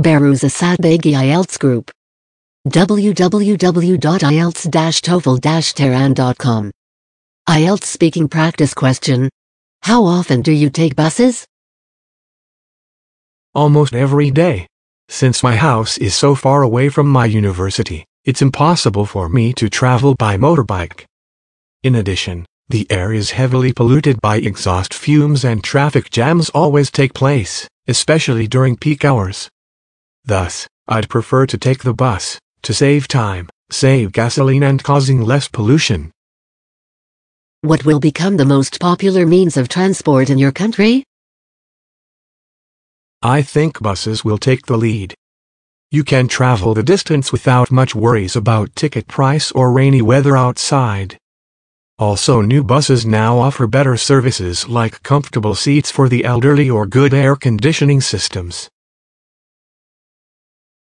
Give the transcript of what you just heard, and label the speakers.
Speaker 1: Beruza Sadbagi IELTS Group. www.ielts-toefl-tehran.com. IELTS speaking practice question. How often do you take buses?
Speaker 2: Almost every day. Since my house is so far away from my university, it's impossible for me to travel by motorbike. In addition, the air is heavily polluted by exhaust fumes and traffic jams always take place, especially during peak hours. Thus, I'd prefer to take the bus, to save time, save gasoline and causing less pollution.
Speaker 1: What will become the most popular means of transport in your country?
Speaker 2: I think buses will take the lead. You can travel the distance without much worries about ticket price or rainy weather outside. Also new buses now offer better services like comfortable seats for the elderly or good air conditioning systems.